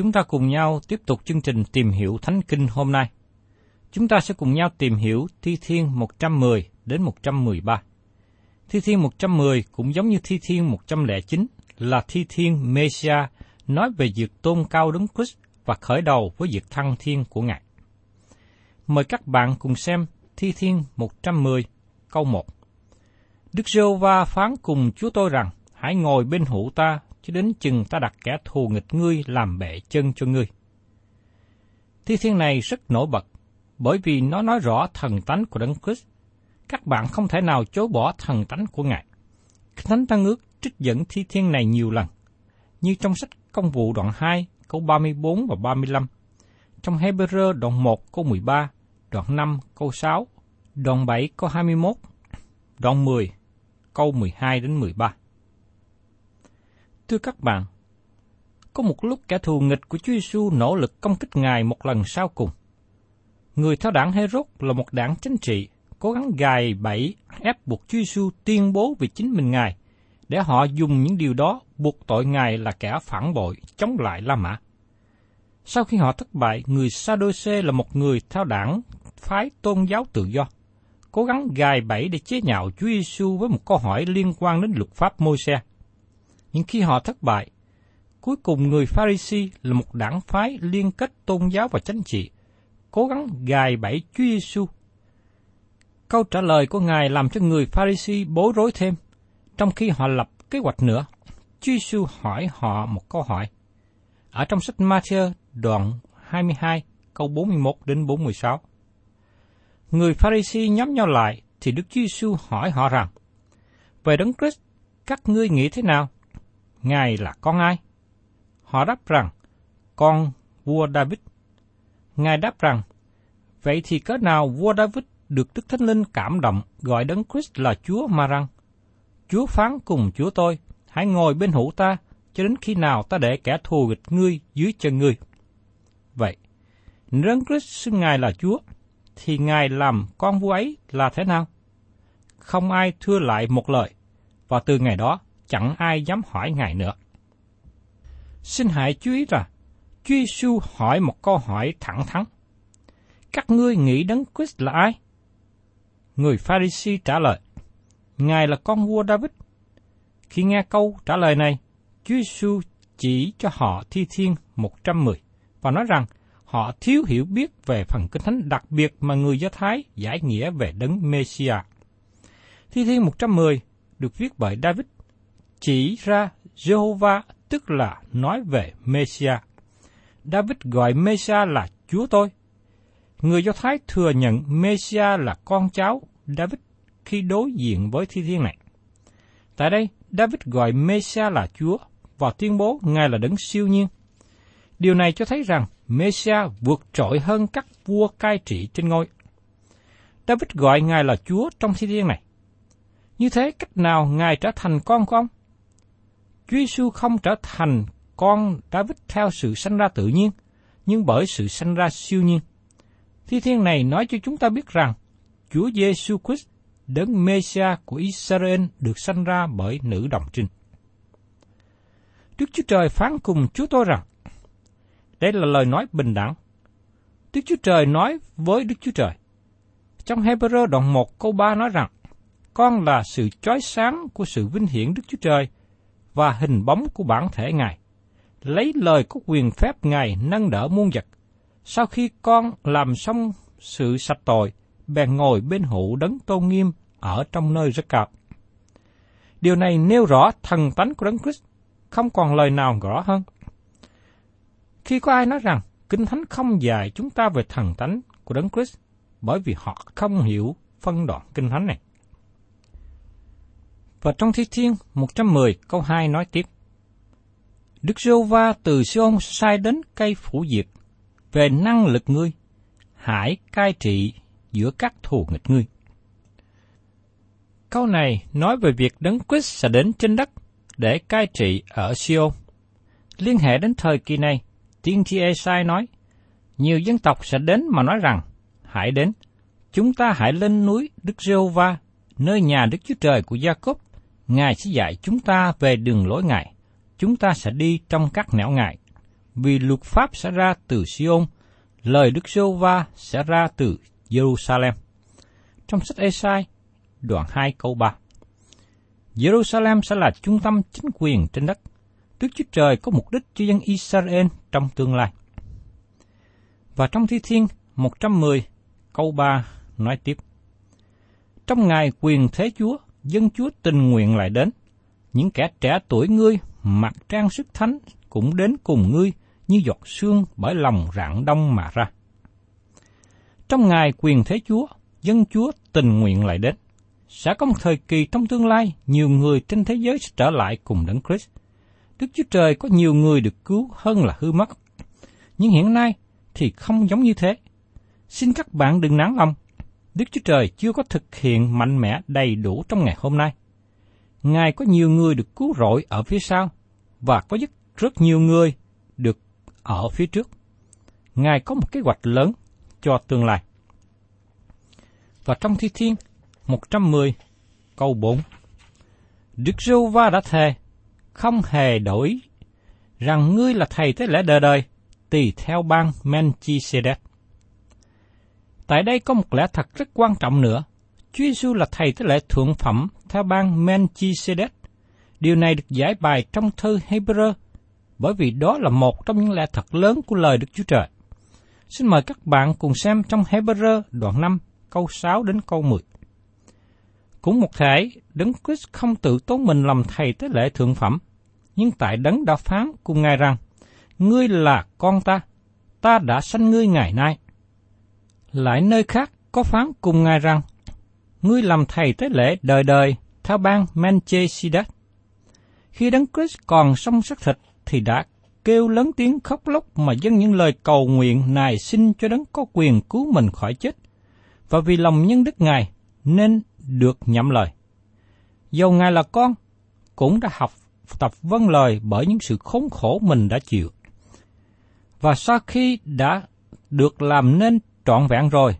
Chúng ta cùng nhau tiếp tục chương trình tìm hiểu Thánh Kinh hôm nay. Chúng ta sẽ cùng nhau tìm hiểu Thi Thiên 110 đến 113. Thi Thiên 110 cũng giống như Thi Thiên 109 là Thi Thiên Mesia nói về việc tôn cao Đấng Christ và khởi đầu với việc thăng thiên của Ngài. Mời các bạn cùng xem Thi Thiên 110 câu 1. Đức giê va phán cùng Chúa tôi rằng, hãy ngồi bên hữu ta, cho đến chừng ta đặt kẻ thù nghịch ngươi làm bệ chân cho ngươi. Thi thiên này rất nổi bật, bởi vì nó nói rõ thần tánh của Đấng Christ. Các bạn không thể nào chối bỏ thần tánh của Ngài. Thánh Tăng ước trích dẫn thi thiên này nhiều lần, như trong sách Công vụ đoạn 2, câu 34 và 35, trong Hebrew đoạn 1 câu 13, đoạn 5 câu 6, đoạn 7 câu 21, đoạn 10 câu 12 đến 13. Thưa các bạn, có một lúc kẻ thù nghịch của Chúa Giêsu nỗ lực công kích Ngài một lần sau cùng. Người theo đảng Herod là một đảng chính trị, cố gắng gài bẫy ép buộc Chúa Giêsu tuyên bố về chính mình Ngài, để họ dùng những điều đó buộc tội Ngài là kẻ phản bội, chống lại La Mã. Sau khi họ thất bại, người Sadoce là một người theo đảng phái tôn giáo tự do, cố gắng gài bẫy để chế nhạo Chúa Giêsu với một câu hỏi liên quan đến luật pháp Môi-se. Nhưng khi họ thất bại, cuối cùng người Pharisee là một đảng phái liên kết tôn giáo và chính trị, cố gắng gài bẫy Chúa Giêsu. Câu trả lời của Ngài làm cho người Pharisee bối rối thêm, trong khi họ lập kế hoạch nữa. Chúa Giêsu hỏi họ một câu hỏi. Ở trong sách Matthew đoạn 22 câu 41 đến 46. Người Pharisee nhóm nhau lại thì Đức Chúa Giêsu hỏi họ rằng: Về Đấng Christ, các ngươi nghĩ thế nào? Ngài là con ai? Họ đáp rằng, con vua David. Ngài đáp rằng, vậy thì cớ nào vua David được Đức Thánh Linh cảm động gọi Đấng Christ là Chúa mà rằng, Chúa phán cùng Chúa tôi, hãy ngồi bên hữu ta, cho đến khi nào ta để kẻ thù nghịch ngươi dưới chân ngươi. Vậy, Đấng Christ xưng Ngài là Chúa, thì Ngài làm con vua ấy là thế nào? Không ai thưa lại một lời, và từ ngày đó chẳng ai dám hỏi Ngài nữa. Xin hãy chú ý rằng, Chúa Giêsu hỏi một câu hỏi thẳng thắn. Các ngươi nghĩ Đấng Christ là ai? Người Pharisee trả lời, Ngài là con vua David. Khi nghe câu trả lời này, Chúa Giêsu chỉ cho họ thi thiên 110 và nói rằng họ thiếu hiểu biết về phần kinh thánh đặc biệt mà người Do Thái giải nghĩa về đấng Messiah. Thi thiên 110 được viết bởi David chỉ ra Jehovah tức là nói về Messia. David gọi Messia là Chúa tôi. Người Do Thái thừa nhận Messia là con cháu David khi đối diện với thi thiên này. Tại đây, David gọi Messia là Chúa và tuyên bố Ngài là đấng siêu nhiên. Điều này cho thấy rằng Messia vượt trội hơn các vua cai trị trên ngôi. David gọi Ngài là Chúa trong thi thiên này. Như thế cách nào Ngài trở thành con của ông? Chúa Giêsu không trở thành con David theo sự sanh ra tự nhiên, nhưng bởi sự sanh ra siêu nhiên. Thi thiên này nói cho chúng ta biết rằng Chúa Giêsu Christ, đấng Mêsia của Israel được sanh ra bởi nữ đồng trinh. Đức Chúa Trời phán cùng Chúa tôi rằng, đây là lời nói bình đẳng. Đức Chúa Trời nói với Đức Chúa Trời. Trong Hebrew đoạn 1 câu 3 nói rằng, con là sự chói sáng của sự vinh hiển Đức Chúa Trời và hình bóng của bản thể Ngài. Lấy lời có quyền phép Ngài nâng đỡ muôn vật. Sau khi con làm xong sự sạch tội, bèn ngồi bên hữu đấng tôn nghiêm ở trong nơi rất cao. Điều này nêu rõ thần tánh của đấng Christ, không còn lời nào rõ hơn. Khi có ai nói rằng Kinh Thánh không dạy chúng ta về thần tánh của đấng Christ, bởi vì họ không hiểu phân đoạn Kinh Thánh này. Và trong Thi Thiên 110 câu 2 nói tiếp. Đức giê va từ Sion sai đến cây phủ diệt, về năng lực ngươi, hãy cai trị giữa các thù nghịch ngươi. Câu này nói về việc Đấng Christ sẽ đến trên đất để cai trị ở Sion. Liên hệ đến thời kỳ này, tiên tri Esai nói, nhiều dân tộc sẽ đến mà nói rằng, hãy đến, chúng ta hãy lên núi Đức giê va nơi nhà Đức Chúa Trời của Gia Cốp Ngài sẽ dạy chúng ta về đường lối Ngài. Chúng ta sẽ đi trong các nẻo Ngài. Vì luật pháp sẽ ra từ Siôn, lời Đức giê va sẽ ra từ Jerusalem. Trong sách Esai, đoạn 2 câu 3. Jerusalem sẽ là trung tâm chính quyền trên đất. Đức Chúa Trời có mục đích cho dân Israel trong tương lai. Và trong Thi Thiên 110 câu 3 nói tiếp. Trong ngày quyền Thế Chúa, dân Chúa tình nguyện lại đến. Những kẻ trẻ tuổi ngươi mặc trang sức thánh cũng đến cùng ngươi như giọt sương bởi lòng rạng đông mà ra. Trong ngày quyền thế Chúa, dân Chúa tình nguyện lại đến. Sẽ có một thời kỳ trong tương lai, nhiều người trên thế giới sẽ trở lại cùng Đấng Christ. Đức Chúa Trời có nhiều người được cứu hơn là hư mất. Nhưng hiện nay thì không giống như thế. Xin các bạn đừng nản lòng, Đức Chúa Trời chưa có thực hiện mạnh mẽ đầy đủ trong ngày hôm nay. Ngài có nhiều người được cứu rỗi ở phía sau, và có rất, rất nhiều người được ở phía trước. Ngài có một kế hoạch lớn cho tương lai. Và trong Thi Thiên 110 câu 4 Đức giê va đã thề, không hề đổi rằng ngươi là thầy tế lễ đời đời, tùy theo ban Melchizedek. Tại đây có một lẽ thật rất quan trọng nữa. Chúa Giêsu là thầy tế lễ thượng phẩm theo ban Melchizedek. Điều này được giải bài trong thư Hebrew, bởi vì đó là một trong những lẽ thật lớn của lời Đức Chúa Trời. Xin mời các bạn cùng xem trong Hebrew đoạn 5, câu 6 đến câu 10. Cũng một thể, Đấng Christ không tự tốn mình làm thầy tế lễ thượng phẩm, nhưng tại Đấng đã phán cùng Ngài rằng, Ngươi là con ta, ta đã sanh ngươi ngày nay. Lại nơi khác có phán cùng Ngài rằng, Ngươi làm thầy tế lễ đời đời theo ban Manchesidat. Khi Đấng Christ còn sống sắc thịt thì đã kêu lớn tiếng khóc lóc mà dâng những lời cầu nguyện nài xin cho Đấng có quyền cứu mình khỏi chết. Và vì lòng nhân đức Ngài nên được nhậm lời. Dầu Ngài là con, cũng đã học tập vâng lời bởi những sự khốn khổ mình đã chịu. Và sau khi đã được làm nên trọn vẹn rồi,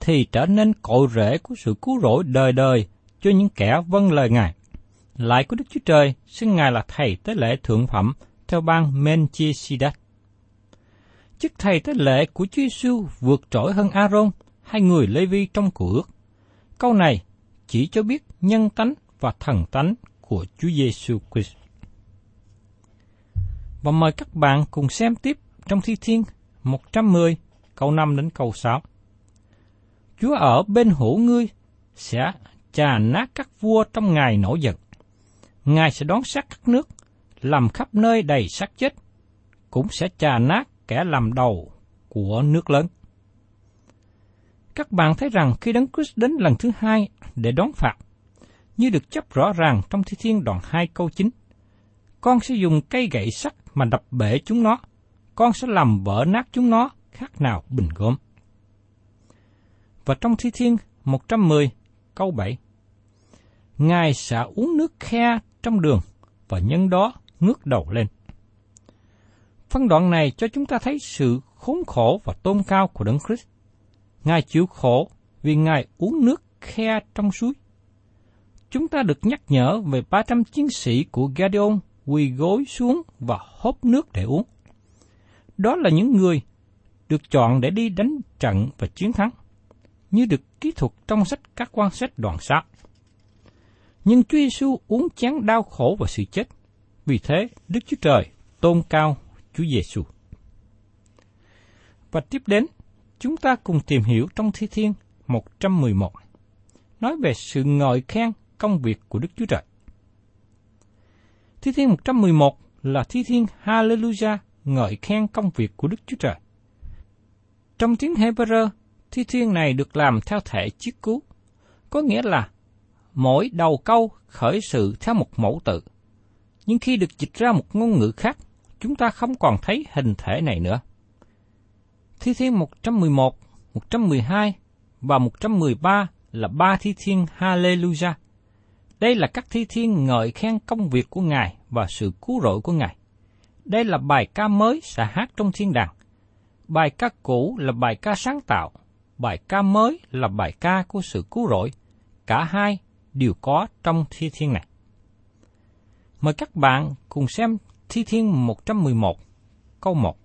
thì trở nên cội rễ của sự cứu rỗi đời đời cho những kẻ vâng lời Ngài. Lại của Đức Chúa Trời, xưng Ngài là Thầy Tế lễ Thượng Phẩm theo ban Menchisidat. Chức Thầy Tế lễ của Chúa Giêsu vượt trội hơn Aaron hai người Lê Vi trong cựu ước. Câu này chỉ cho biết nhân tánh và thần tánh của Chúa Giêsu Christ. Và mời các bạn cùng xem tiếp trong Thi Thiên 110 câu 5 đến câu 6. Chúa ở bên hữu ngươi sẽ chà nát các vua trong ngày nổi giận. Ngài sẽ đón sát các nước, làm khắp nơi đầy xác chết, cũng sẽ chà nát kẻ làm đầu của nước lớn. Các bạn thấy rằng khi Đấng Christ đến lần thứ hai để đón phạt, như được chấp rõ ràng trong Thi Thiên đoạn 2 câu 9, con sẽ dùng cây gậy sắt mà đập bể chúng nó, con sẽ làm vỡ nát chúng nó khác nào bình gốm. Và trong Thi Thiên 110 câu 7, Ngài sẽ uống nước khe trong đường và nhân đó ngước đầu lên. Phân đoạn này cho chúng ta thấy sự khốn khổ và tôn cao của Đấng Christ. Ngài chịu khổ vì Ngài uống nước khe trong suối. Chúng ta được nhắc nhở về 300 chiến sĩ của Gideon quỳ gối xuống và hốt nước để uống. Đó là những người được chọn để đi đánh trận và chiến thắng, như được kỹ thuật trong sách các quan sách đoàn sát. Nhưng Chúa Giêsu uống chén đau khổ và sự chết. Vì thế, Đức Chúa Trời tôn cao Chúa Giêsu. Và tiếp đến, chúng ta cùng tìm hiểu trong Thi Thiên 111, nói về sự ngợi khen công việc của Đức Chúa Trời. Thi Thiên 111 là Thi Thiên Hallelujah ngợi khen công việc của Đức Chúa Trời. Trong tiếng Hebrew, Thi Thiên này được làm theo thể chiếc cú, có nghĩa là mỗi đầu câu khởi sự theo một mẫu tự. Nhưng khi được dịch ra một ngôn ngữ khác, chúng ta không còn thấy hình thể này nữa. Thi thiên 111, 112 và 113 là ba thi thiên Hallelujah. Đây là các thi thiên ngợi khen công việc của Ngài và sự cứu rỗi của Ngài. Đây là bài ca mới sẽ hát trong thiên đàng. Bài ca cũ là bài ca sáng tạo, bài ca mới là bài ca của sự cứu rỗi. Cả hai đều có trong thi thiên này. Mời các bạn cùng xem thi thiên 111, câu 1.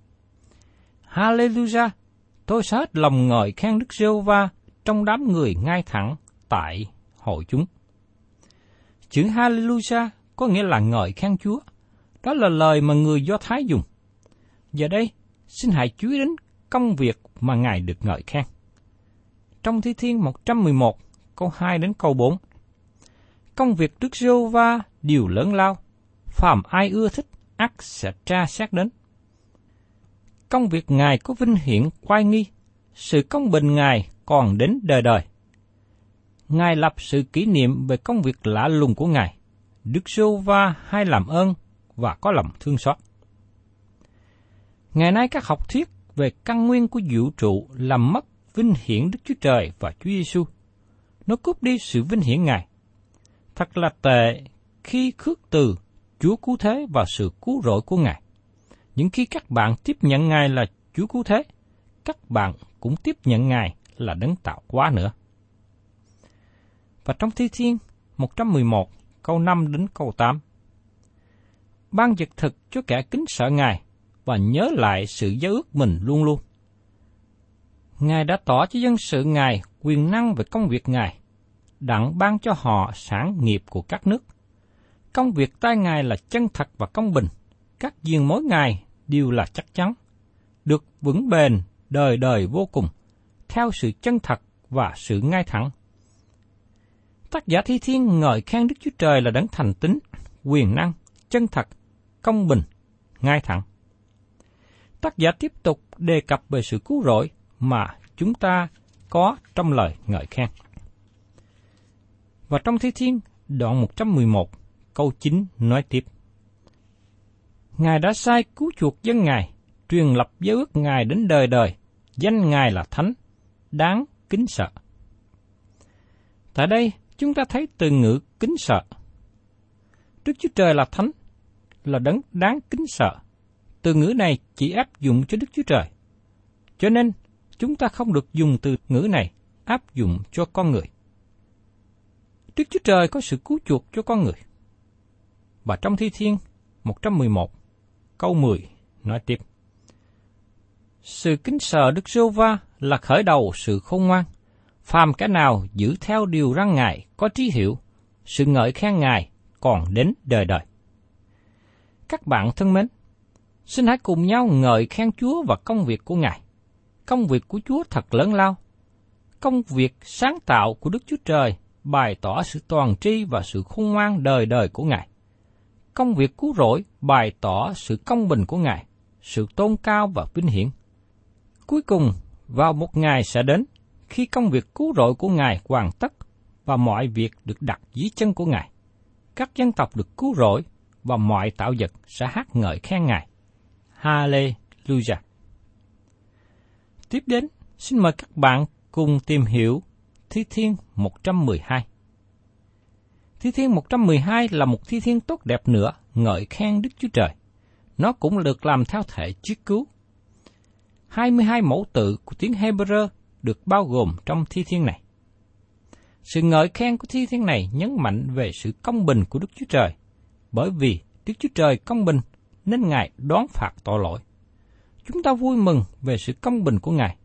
Hallelujah! Tôi sẽ hết lòng ngợi khen Đức giê va trong đám người ngay thẳng tại hội chúng. Chữ Hallelujah có nghĩa là ngợi khen Chúa. Đó là lời mà người Do Thái dùng. Giờ đây, xin hãy chú ý đến công việc mà Ngài được ngợi khen. Trong Thi Thiên 111, câu 2 đến câu 4. Công việc Đức giê va điều lớn lao, phàm ai ưa thích, ắt sẽ tra xét đến công việc Ngài có vinh hiển quay nghi, sự công bình Ngài còn đến đời đời. Ngài lập sự kỷ niệm về công việc lạ lùng của Ngài, Đức Sô Va hay làm ơn và có lòng thương xót. Ngày nay các học thuyết về căn nguyên của vũ trụ làm mất vinh hiển Đức Chúa Trời và Chúa Giêsu. Nó cướp đi sự vinh hiển Ngài. Thật là tệ khi khước từ Chúa cứu thế và sự cứu rỗi của Ngài. những khi các bạn tiếp nhận Ngài là Chúa Cứu Thế, các bạn cũng tiếp nhận Ngài là đấng tạo hóa nữa. Và trong Thi Thiên 111, câu 5 đến câu 8. Ban vật thực cho kẻ kính sợ Ngài và nhớ lại sự giao ước mình luôn luôn. Ngài đã tỏ cho dân sự Ngài quyền năng về công việc Ngài, đặng ban cho họ sản nghiệp của các nước. Công việc tay Ngài là chân thật và công bình, các duyên mối Ngài đều là chắc chắn, được vững bền đời đời vô cùng, theo sự chân thật và sự ngay thẳng. Tác giả Thi Thiên ngợi khen Đức Chúa Trời là đấng thành tín, quyền năng, chân thật, công bình, ngay thẳng. Tác giả tiếp tục đề cập về sự cứu rỗi mà chúng ta có trong lời ngợi khen. Và trong Thi Thiên, đoạn 111, câu 9 nói tiếp. Ngài đã sai cứu chuộc dân Ngài, truyền lập giới ước Ngài đến đời đời, danh Ngài là Thánh, đáng kính sợ. Tại đây, chúng ta thấy từ ngữ kính sợ. Đức Chúa Trời là Thánh, là đấng đáng kính sợ. Từ ngữ này chỉ áp dụng cho Đức Chúa Trời. Cho nên, chúng ta không được dùng từ ngữ này áp dụng cho con người. Đức Chúa Trời có sự cứu chuộc cho con người. Và trong Thi Thiên 111, câu 10 nói tiếp. Sự kính sợ Đức Sô va là khởi đầu sự khôn ngoan. Phàm cái nào giữ theo điều răn Ngài có trí hiểu, sự ngợi khen Ngài còn đến đời đời. Các bạn thân mến, Xin hãy cùng nhau ngợi khen Chúa và công việc của Ngài. Công việc của Chúa thật lớn lao. Công việc sáng tạo của Đức Chúa Trời bày tỏ sự toàn tri và sự khôn ngoan đời đời của Ngài. Công việc cứu rỗi bày tỏ sự công bình của Ngài, sự tôn cao và vinh hiển. Cuối cùng, vào một ngày sẽ đến, khi công việc cứu rỗi của Ngài hoàn tất và mọi việc được đặt dưới chân của Ngài. Các dân tộc được cứu rỗi và mọi tạo vật sẽ hát ngợi khen Ngài. Hallelujah! Tiếp đến, xin mời các bạn cùng tìm hiểu Thi Thiên 112. Thi Thiên 112 là một thi thiên tốt đẹp nữa, ngợi khen Đức Chúa Trời. Nó cũng được làm theo thể triết cứu. 22 mẫu tự của tiếng Hebrew được bao gồm trong thi thiên này. Sự ngợi khen của thi thiên này nhấn mạnh về sự công bình của Đức Chúa Trời, bởi vì Đức Chúa Trời công bình nên Ngài đón phạt tội lỗi. Chúng ta vui mừng về sự công bình của Ngài,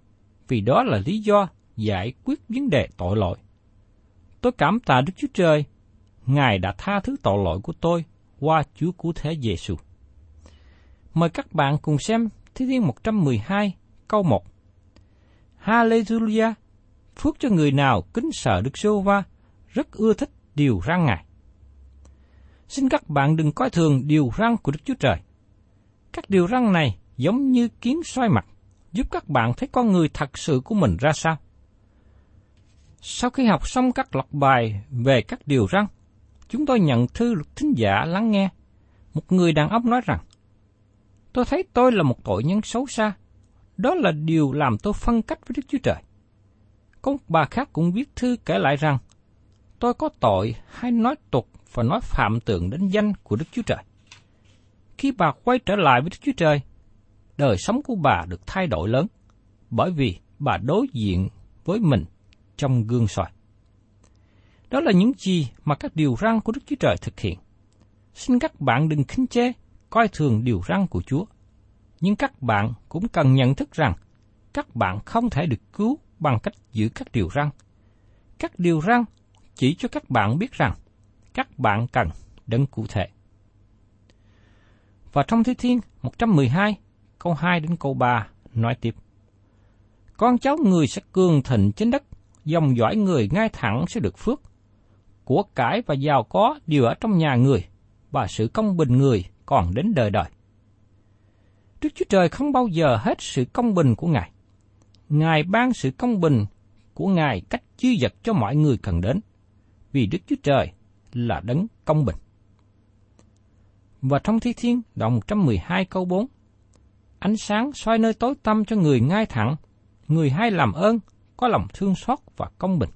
vì đó là lý do giải quyết vấn đề tội lỗi. Tôi cảm tạ Đức Chúa Trời, Ngài đã tha thứ tội lỗi của tôi qua Chúa Cứu Thế Giêsu. Mời các bạn cùng xem Thi Thiên 112 câu 1. Hallelujah! Phước cho người nào kính sợ Đức Sô Va, rất ưa thích điều răng Ngài. Xin các bạn đừng coi thường điều răng của Đức Chúa Trời. Các điều răng này giống như kiến xoay mặt, giúp các bạn thấy con người thật sự của mình ra sao. Sau khi học xong các loạt bài về các điều răng, chúng tôi nhận thư luật thính giả lắng nghe. Một người đàn ông nói rằng, Tôi thấy tôi là một tội nhân xấu xa. Đó là điều làm tôi phân cách với Đức Chúa Trời. Có một bà khác cũng viết thư kể lại rằng, tôi có tội hay nói tục và nói phạm tượng đến danh của Đức Chúa Trời. Khi bà quay trở lại với Đức Chúa Trời, đời sống của bà được thay đổi lớn, bởi vì bà đối diện với mình trong gương soi. Đó là những gì mà các điều răn của Đức Chúa Trời thực hiện. Xin các bạn đừng khinh chê, coi thường điều răn của Chúa. Nhưng các bạn cũng cần nhận thức rằng các bạn không thể được cứu bằng cách giữ các điều răn. Các điều răn chỉ cho các bạn biết rằng các bạn cần đấng cụ thể. Và trong Thi Thiên 112, câu 2 đến câu 3 nói tiếp. Con cháu người sẽ cường thịnh trên đất, dòng dõi người ngay thẳng sẽ được phước. Của cải và giàu có đều ở trong nhà người, và sự công bình người còn đến đời đời. Đức Chúa Trời không bao giờ hết sự công bình của Ngài. Ngài ban sự công bình của Ngài cách chư vật cho mọi người cần đến, vì Đức Chúa Trời là đấng công bình. Và trong Thi Thiên đoạn 112 câu 4, Ánh sáng soi nơi tối tăm cho người ngay thẳng, người hay làm ơn, có lòng thương xót và công bình.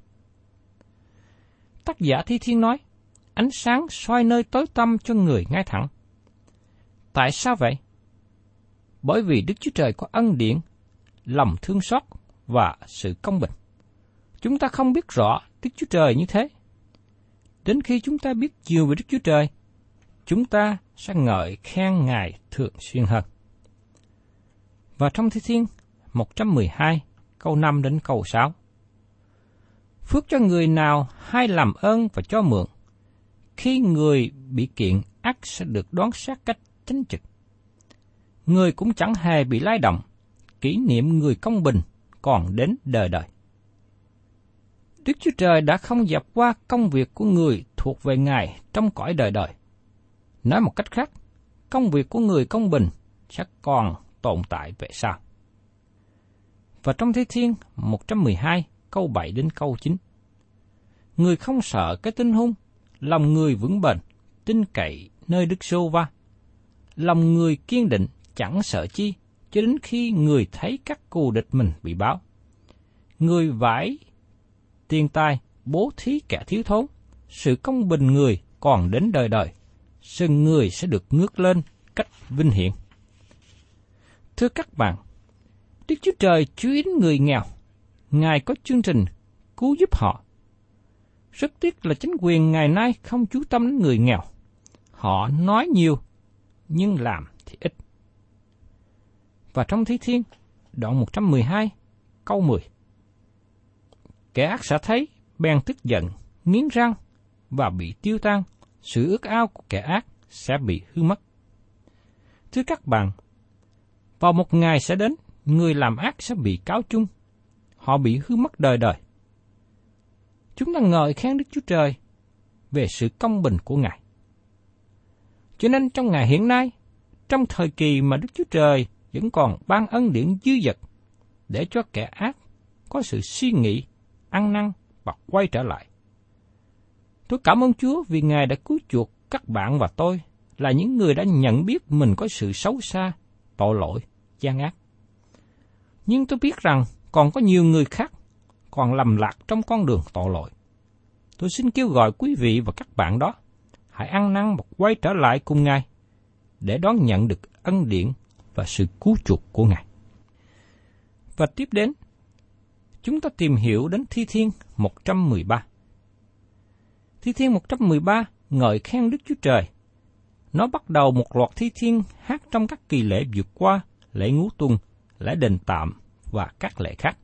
Tác giả Thi Thiên nói, ánh sáng soi nơi tối tăm cho người ngay thẳng. Tại sao vậy? Bởi vì Đức Chúa Trời có ân điển, lòng thương xót và sự công bình. Chúng ta không biết rõ Đức Chúa Trời như thế. Đến khi chúng ta biết nhiều về Đức Chúa Trời, chúng ta sẽ ngợi khen Ngài thường xuyên hơn. Và trong Thi Thiên 112, câu 5 đến câu 6. Phước cho người nào hay làm ơn và cho mượn, khi người bị kiện ác sẽ được đoán xét cách chính trực. Người cũng chẳng hề bị lay động, kỷ niệm người công bình còn đến đời đời. Đức Chúa Trời đã không dẹp qua công việc của người thuộc về Ngài trong cõi đời đời. Nói một cách khác, công việc của người công bình sẽ còn tồn tại về sau. Và trong Thế Thiên 112 câu 7 đến câu 9. Người không sợ cái tinh hung, lòng người vững bền, tin cậy nơi Đức Sô Va. Lòng người kiên định, chẳng sợ chi, cho đến khi người thấy các cù địch mình bị báo. Người vải tiền tài, bố thí kẻ thiếu thốn, sự công bình người còn đến đời đời, sân người sẽ được ngước lên cách vinh hiển. Thưa các bạn, Đức Chúa Trời chú ý đến người nghèo. Ngài có chương trình cứu giúp họ. Rất tiếc là chính quyền ngày nay không chú tâm đến người nghèo. Họ nói nhiều, nhưng làm thì ít. Và trong Thi Thiên, đoạn 112, câu 10. Kẻ ác sẽ thấy, bèn tức giận, nghiến răng và bị tiêu tan, sự ước ao của kẻ ác sẽ bị hư mất. Thưa các bạn, Vào một ngày sẽ đến, người làm ác sẽ bị cáo chung. Họ bị hư mất đời đời. Chúng ta ngợi khen Đức Chúa Trời về sự công bình của Ngài. Cho nên trong ngày hiện nay, trong thời kỳ mà Đức Chúa Trời vẫn còn ban ân điển dư dật để cho kẻ ác có sự suy nghĩ, ăn năn và quay trở lại. Tôi cảm ơn Chúa vì Ngài đã cứu chuộc các bạn và tôi là những người đã nhận biết mình có sự xấu xa, tội lỗi, gian ác. Nhưng tôi biết rằng còn có nhiều người khác còn lầm lạc trong con đường tội lỗi. Tôi xin kêu gọi quý vị và các bạn đó, hãy ăn năn và quay trở lại cùng Ngài để đón nhận được ân điển và sự cứu chuộc của Ngài. Và tiếp đến, chúng ta tìm hiểu đến Thi Thiên 113. Thi Thiên 113 ngợi khen Đức Chúa Trời. Nó bắt đầu một loạt thi thiên hát trong các kỳ lễ vượt qua, lễ ngũ tuần, lễ đền tạm và các lễ khác.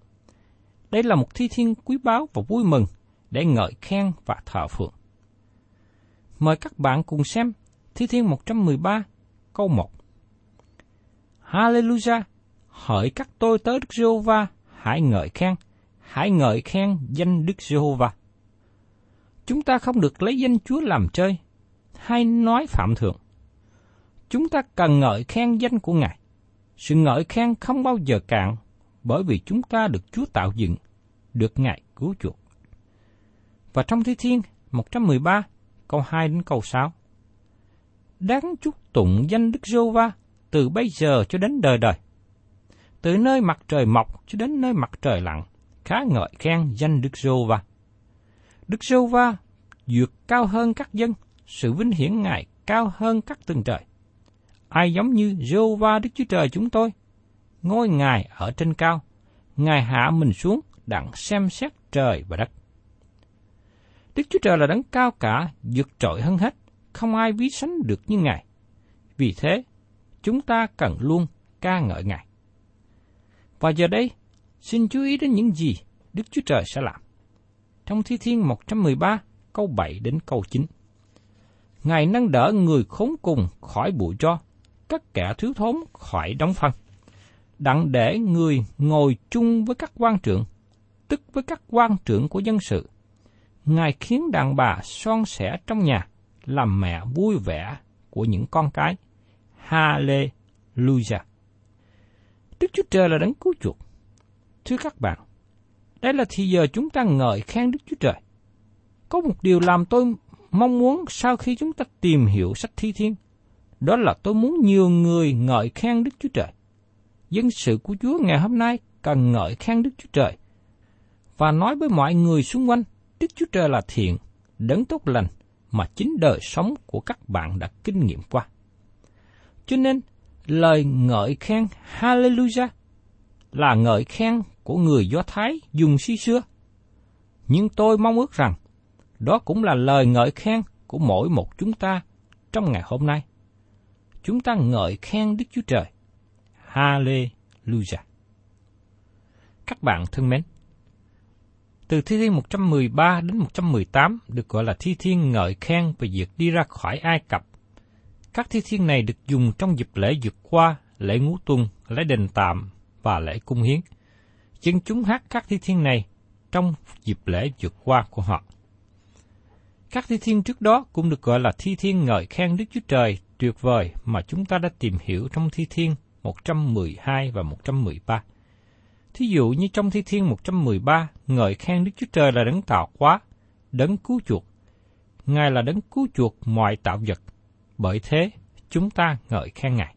Đây là một thi thiên quý báu và vui mừng để ngợi khen và thờ phượng. Mời các bạn cùng xem Thi Thiên 113 câu 1. Hallelujah! Hỡi các tôi tới Đức Giê-hô-va, hãy ngợi khen, hãy ngợi khen danh Đức Giê-hô-va. Chúng ta không được lấy danh Chúa làm chơi, hay nói phạm thượng. Chúng ta cần ngợi khen danh của Ngài. Sự ngợi khen không bao giờ cạn, bởi vì chúng ta được Chúa tạo dựng, được Ngài cứu chuộc. Và trong Thi Thiên 113, câu 2 đến câu 6. Đáng chúc tụng danh Đức Giô Va từ bây giờ cho đến đời đời. Từ nơi mặt trời mọc cho đến nơi mặt trời lặn, khá ngợi khen danh Đức Giô Va. Đức Giô Va vượt cao hơn các dân, sự vinh hiển Ngài cao hơn các tầng trời. Ai giống như Giô Va Đức Chúa Trời chúng tôi? Ngôi Ngài ở trên cao, Ngài hạ mình xuống đặng xem xét trời và đất. Đức Chúa Trời là đấng cao cả, vượt trội hơn hết, không ai ví sánh được như Ngài. Vì thế, chúng ta cần luôn ca ngợi Ngài. Và giờ đây, xin chú ý đến những gì Đức Chúa Trời sẽ làm. Trong Thi Thiên 113, câu 7 đến câu 9. Ngài nâng đỡ người khốn cùng khỏi bụi cho, các kẻ thiếu thốn khỏi đóng phân. Đặng để người ngồi chung với các quan trưởng, tức với các quan trưởng của dân sự. Ngài khiến đàn bà son sẻ trong nhà, làm mẹ vui vẻ của những con cái. Hallelujah! Đức Chúa Trời là đấng cứu chuộc. Thưa các bạn, đây là thì giờ chúng ta ngợi khen Đức Chúa Trời. Có một điều làm tôi mong muốn sau khi chúng ta tìm hiểu sách thi thiên, đó là tôi muốn nhiều người ngợi khen Đức Chúa Trời. Dân sự của Chúa ngày hôm nay cần ngợi khen Đức Chúa Trời và nói với mọi người xung quanh Đức Chúa Trời là thiện, đấng tốt lành mà chính đời sống của các bạn đã kinh nghiệm qua. Cho nên, lời ngợi khen Hallelujah là ngợi khen của người Do Thái dùng si xưa. Nhưng tôi mong ước rằng, đó cũng là lời ngợi khen của mỗi một chúng ta trong ngày hôm nay. Chúng ta ngợi khen Đức Chúa Trời. Hallelujah. Các bạn thân mến, từ Thi Thiên 113 đến 118 được gọi là Thi Thiên ngợi khen về việc đi ra khỏi Ai Cập. Các thi thiên này được dùng trong dịp lễ vượt qua, lễ ngũ tuần, lễ đền tạm và lễ cung hiến. Dân chúng hát các thi thiên này trong dịp lễ vượt qua của họ. Các thi thiên trước đó cũng được gọi là thi thiên ngợi khen Đức Chúa Trời tuyệt vời mà chúng ta đã tìm hiểu trong thi thiên 112 và 113. Thí dụ như trong Thi Thiên 113, ngợi khen Đức Chúa Trời là đấng tạo hóa, đấng cứu chuộc. Ngài là đấng cứu chuộc mọi tạo vật, bởi thế chúng ta ngợi khen Ngài.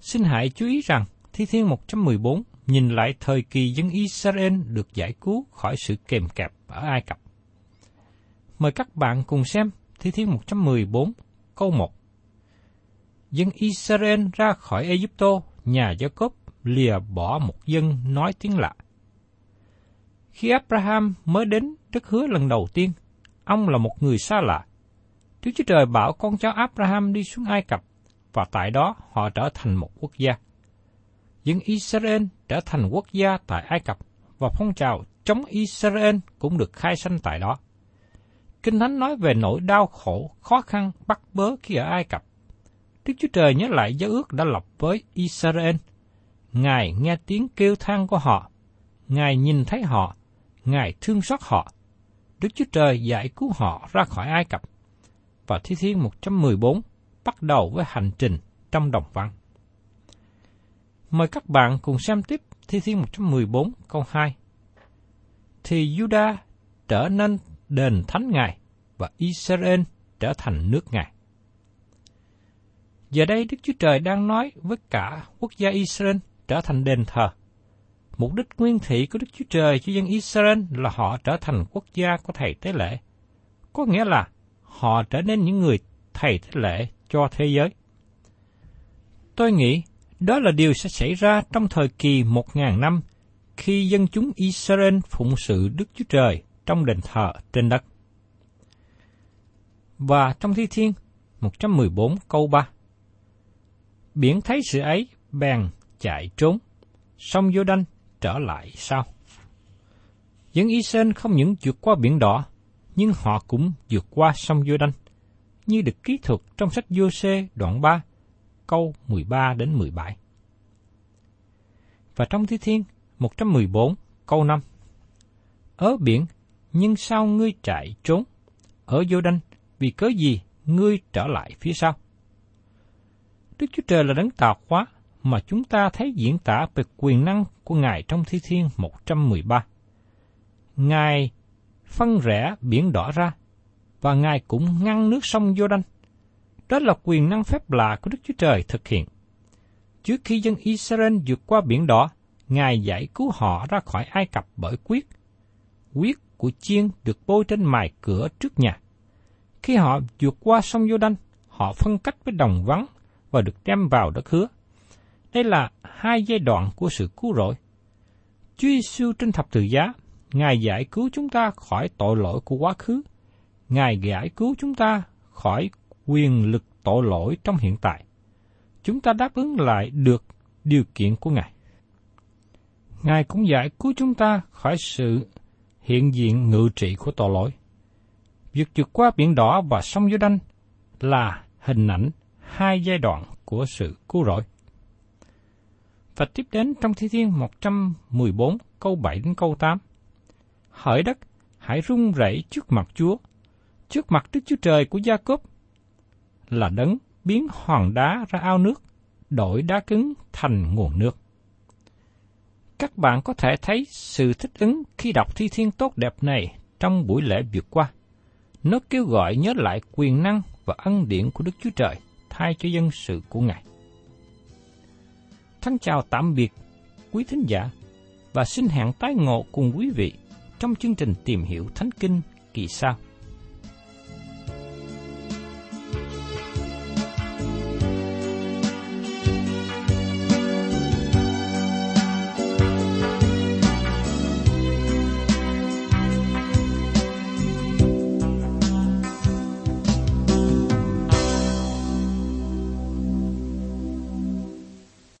Xin hãy chú ý rằng Thi Thiên 114 nhìn lại thời kỳ dân Israel được giải cứu khỏi sự kèm kẹp ở Ai Cập. Mời các bạn cùng xem Thi Thiên 114 câu 1. Dân Israel ra khỏi Egypto, nhà gia cốp lìa bỏ một dân nói tiếng lạ. Khi Abraham mới đến đất hứa lần đầu tiên, ông là một người xa lạ. Đức Chúa Trời bảo con cháu Abraham đi xuống Ai Cập, và tại đó họ trở thành một quốc gia. Dân Israel trở thành quốc gia tại Ai Cập, và phong trào chống Israel cũng được khai sanh tại đó. Kinh Thánh nói về nỗi đau khổ, khó khăn, bắt bớ khi ở Ai Cập. Đức Chúa Trời nhớ lại giao ước đã lập với Israel. Ngài nghe tiếng kêu than của họ. Ngài nhìn thấy họ. Ngài thương xót họ. Đức Chúa Trời giải cứu họ ra khỏi Ai Cập. Và Thi Thiên 114 bắt đầu với hành trình trong đồng văn. Mời các bạn cùng xem tiếp Thi Thiên 114 câu 2. Thì Juda trở nên đền thánh Ngài và Israel trở thành nước Ngài. Giờ đây Đức Chúa Trời đang nói với cả quốc gia Israel trở thành đền thờ. Mục đích nguyên thị của Đức Chúa Trời cho dân Israel là họ trở thành quốc gia của Thầy Tế Lễ. Có nghĩa là họ trở nên những người Thầy Tế Lễ cho thế giới. Tôi nghĩ đó là điều sẽ xảy ra trong thời kỳ một ngàn năm khi dân chúng Israel phụng sự Đức Chúa Trời trong đền thờ trên đất. Và trong Thi Thiên 114 câu 3 Biển thấy sự ấy, bèn chạy trốn, sông vô đanh trở lại sau. Dân Israel không những vượt qua biển đỏ, nhưng họ cũng vượt qua sông vô đanh, như được ký thuật trong sách vô xê đoạn 3, câu 13 đến 17. Và trong Thi Thiên 114, câu 5. Ở biển, nhưng sao ngươi chạy trốn? Ở vô đanh, vì cớ gì ngươi trở lại phía sau? Đức Chúa Trời là đấng tạo hóa mà chúng ta thấy diễn tả về quyền năng của Ngài trong Thi Thiên 113. Ngài phân rẽ biển đỏ ra, và Ngài cũng ngăn nước sông vô đanh. Đó là quyền năng phép lạ của Đức Chúa Trời thực hiện. Trước khi dân Israel vượt qua biển đỏ, Ngài giải cứu họ ra khỏi Ai Cập bởi quyết. Quyết của chiên được bôi trên mài cửa trước nhà. Khi họ vượt qua sông Giô Đanh, họ phân cách với đồng vắng và được đem vào đất hứa. Đây là hai giai đoạn của sự cứu rỗi. Chúa Giêsu trên thập tự giá, Ngài giải cứu chúng ta khỏi tội lỗi của quá khứ. Ngài giải cứu chúng ta khỏi quyền lực tội lỗi trong hiện tại. Chúng ta đáp ứng lại được điều kiện của Ngài. Ngài cũng giải cứu chúng ta khỏi sự hiện diện ngự trị của tội lỗi. Việc vượt qua biển đỏ và sông Giô Đanh là hình ảnh hai giai đoạn của sự cứu rỗi. Và tiếp đến trong Thi Thiên 114 câu 7 đến câu 8. Hỡi đất, hãy rung rẩy trước mặt Chúa, trước mặt Đức Chúa Trời của Gia Cốp, là đấng biến hòn đá ra ao nước, đổi đá cứng thành nguồn nước. Các bạn có thể thấy sự thích ứng khi đọc thi thiên tốt đẹp này trong buổi lễ vượt qua. Nó kêu gọi nhớ lại quyền năng và ân điển của Đức Chúa Trời thay cho dân sự của Ngài. Thân chào tạm biệt quý thính giả và xin hẹn tái ngộ cùng quý vị trong chương trình tìm hiểu Thánh Kinh kỳ sau.